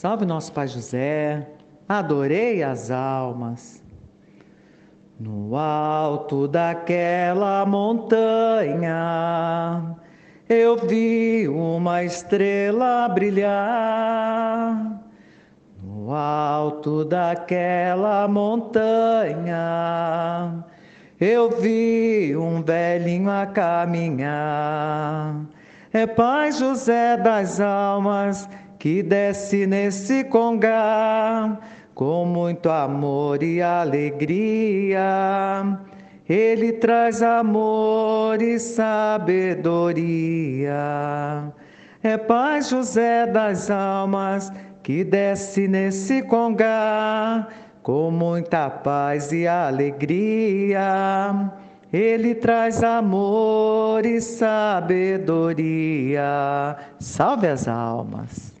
Salve nosso Pai José, adorei as almas. No alto daquela montanha, eu vi uma estrela brilhar. No alto daquela montanha, eu vi um velhinho a caminhar. É Pai José das almas que desce nesse congá com muito amor e alegria. Ele traz amor e sabedoria. É Pai José das almas que desce nesse congá com muita paz e alegria. Ele traz amor e sabedoria. Salve as almas.